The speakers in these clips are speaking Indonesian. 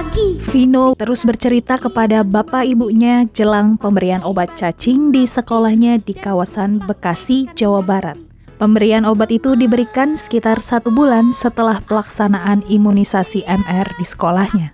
lagi. Vino terus bercerita kepada bapak ibunya jelang pemberian obat cacing di sekolahnya di kawasan Bekasi, Jawa Barat. Pemberian obat itu diberikan sekitar satu bulan setelah pelaksanaan imunisasi MR di sekolahnya.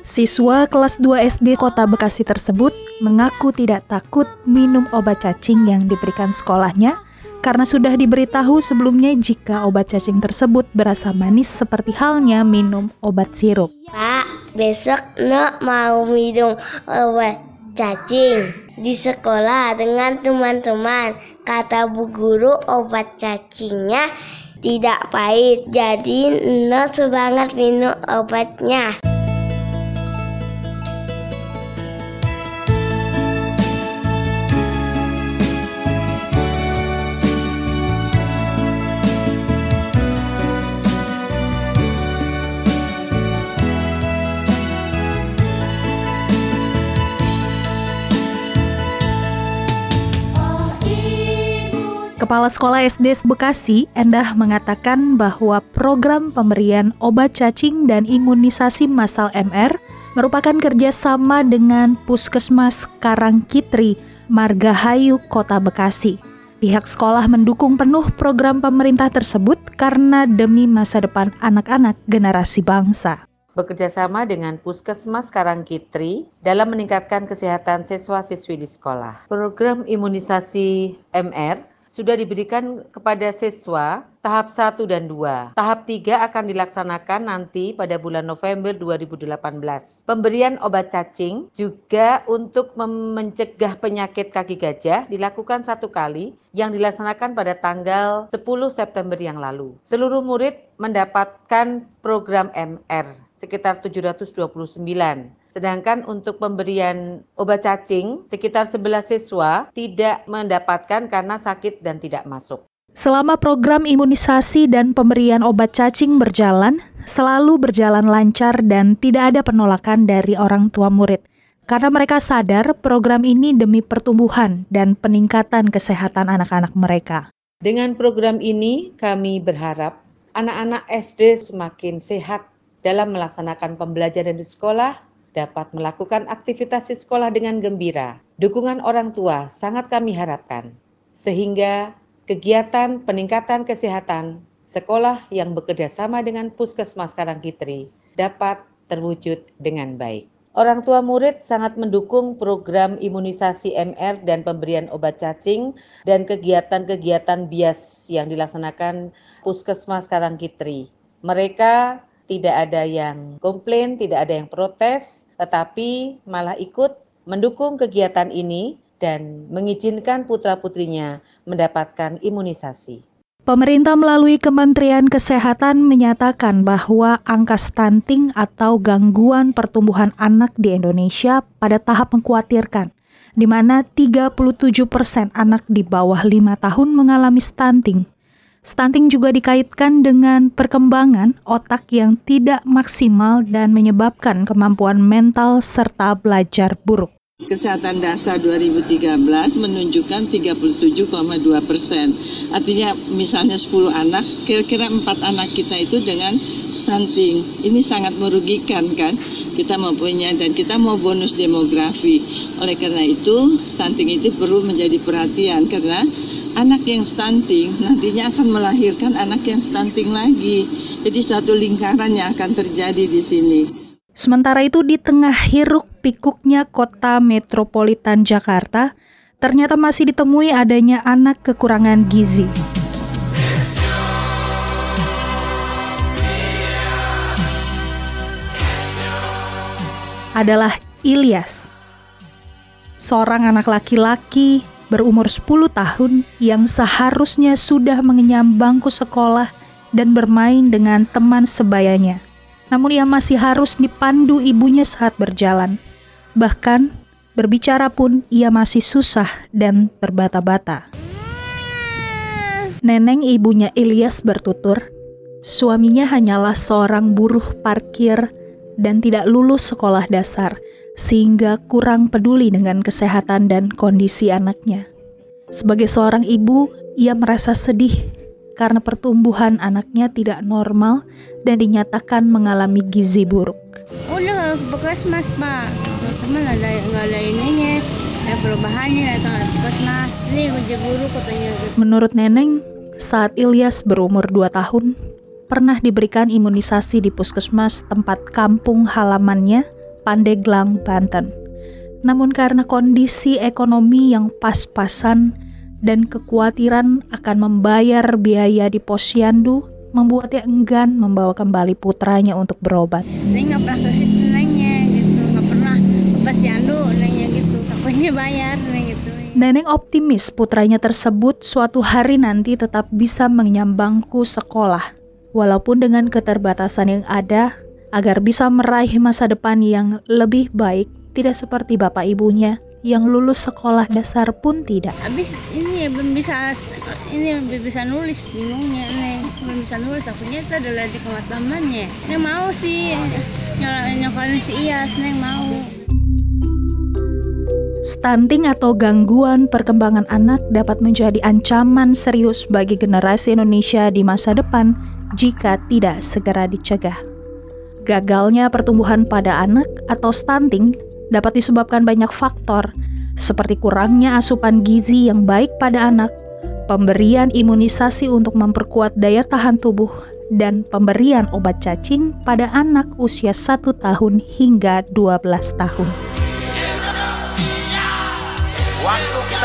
Siswa kelas 2 SD kota Bekasi tersebut mengaku tidak takut minum obat cacing yang diberikan sekolahnya karena sudah diberitahu sebelumnya jika obat cacing tersebut berasa manis seperti halnya minum obat sirup. Pak, besok Nok mau minum obat cacing di sekolah dengan teman-teman. Kata bu guru obat cacingnya tidak pahit, jadi Nok semangat minum obatnya. Kepala Sekolah SD Bekasi, Endah mengatakan bahwa program pemberian obat cacing dan imunisasi massal MR merupakan kerjasama dengan Puskesmas Karangkitri, Margahayu, Kota Bekasi. Pihak sekolah mendukung penuh program pemerintah tersebut karena demi masa depan anak-anak generasi bangsa bekerjasama dengan Puskesmas Karangkitri dalam meningkatkan kesehatan siswa-siswi di sekolah. Program imunisasi MR sudah diberikan kepada siswa tahap 1 dan 2. Tahap 3 akan dilaksanakan nanti pada bulan November 2018. Pemberian obat cacing juga untuk mencegah penyakit kaki gajah dilakukan satu kali yang dilaksanakan pada tanggal 10 September yang lalu. Seluruh murid mendapatkan program MR sekitar 729. Sedangkan untuk pemberian obat cacing, sekitar 11 siswa tidak mendapatkan karena sakit dan tidak masuk. Selama program imunisasi dan pemberian obat cacing berjalan, selalu berjalan lancar dan tidak ada penolakan dari orang tua murid. Karena mereka sadar program ini demi pertumbuhan dan peningkatan kesehatan anak-anak mereka. Dengan program ini, kami berharap anak-anak SD semakin sehat dalam melaksanakan pembelajaran di sekolah dapat melakukan aktivitas di sekolah dengan gembira. Dukungan orang tua sangat kami harapkan, sehingga kegiatan peningkatan kesehatan sekolah yang bekerja sama dengan Puskesmas Karangkitri dapat terwujud dengan baik. Orang tua murid sangat mendukung program imunisasi MR dan pemberian obat cacing dan kegiatan-kegiatan bias yang dilaksanakan Puskesmas Karangkitri. Mereka tidak ada yang komplain, tidak ada yang protes, tetapi malah ikut mendukung kegiatan ini dan mengizinkan putra-putrinya mendapatkan imunisasi. Pemerintah melalui Kementerian Kesehatan menyatakan bahwa angka stunting atau gangguan pertumbuhan anak di Indonesia pada tahap mengkhawatirkan, di mana 37 persen anak di bawah 5 tahun mengalami stunting. Stunting juga dikaitkan dengan perkembangan otak yang tidak maksimal dan menyebabkan kemampuan mental serta belajar buruk. Kesehatan dasar 2013 menunjukkan 37,2 persen. Artinya misalnya 10 anak, kira-kira 4 anak kita itu dengan stunting. Ini sangat merugikan kan? Kita mempunyai dan kita mau bonus demografi. Oleh karena itu, stunting itu perlu menjadi perhatian karena anak yang stunting nantinya akan melahirkan anak yang stunting lagi. Jadi suatu lingkaran yang akan terjadi di sini. Sementara itu di tengah hiruk pikuknya kota metropolitan Jakarta, ternyata masih ditemui adanya anak kekurangan gizi. Adalah Ilyas, seorang anak laki-laki berumur 10 tahun yang seharusnya sudah mengenyam bangku sekolah dan bermain dengan teman sebayanya. Namun ia masih harus dipandu ibunya saat berjalan. Bahkan berbicara pun ia masih susah dan terbata-bata. Neneng ibunya Ilyas bertutur, suaminya hanyalah seorang buruh parkir dan tidak lulus sekolah dasar sehingga kurang peduli dengan kesehatan dan kondisi anaknya. Sebagai seorang ibu, ia merasa sedih karena pertumbuhan anaknya tidak normal dan dinyatakan mengalami gizi buruk. Ke puskesmas pak sama ada perubahannya atau puskesmas ini kunci guru katanya. Menurut Neneng, saat Ilyas berumur 2 tahun, pernah diberikan imunisasi di puskesmas tempat kampung halamannya, Pandeglang, Banten. Namun karena kondisi ekonomi yang pas-pasan dan kekhawatiran akan membayar biaya di posyandu, membuatnya enggan membawa kembali putranya untuk berobat. Nggak pernah ke situ nanya gitu, nggak pernah ke posyandu nanya gitu, takutnya bayar gitu. Neneng optimis putranya tersebut suatu hari nanti tetap bisa mengenyam bangku sekolah, walaupun dengan keterbatasan yang ada, agar bisa meraih masa depan yang lebih baik tidak seperti bapak ibunya yang lulus sekolah dasar pun tidak. Habis ini ya belum bisa ini belum bisa nulis bingungnya nih belum bisa nulis akunya itu adalah di kematamannya. Neng mau sih nyolong nyokolin si Iyas neng mau. Stunting atau gangguan perkembangan anak dapat menjadi ancaman serius bagi generasi Indonesia di masa depan jika tidak segera dicegah. Gagalnya pertumbuhan pada anak atau stunting dapat disebabkan banyak faktor, seperti kurangnya asupan gizi yang baik pada anak, pemberian imunisasi untuk memperkuat daya tahan tubuh, dan pemberian obat cacing pada anak usia 1 tahun hingga 12 tahun.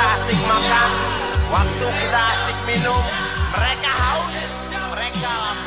Asik makan, waktu kita asik minum, mereka haus, mereka lapar.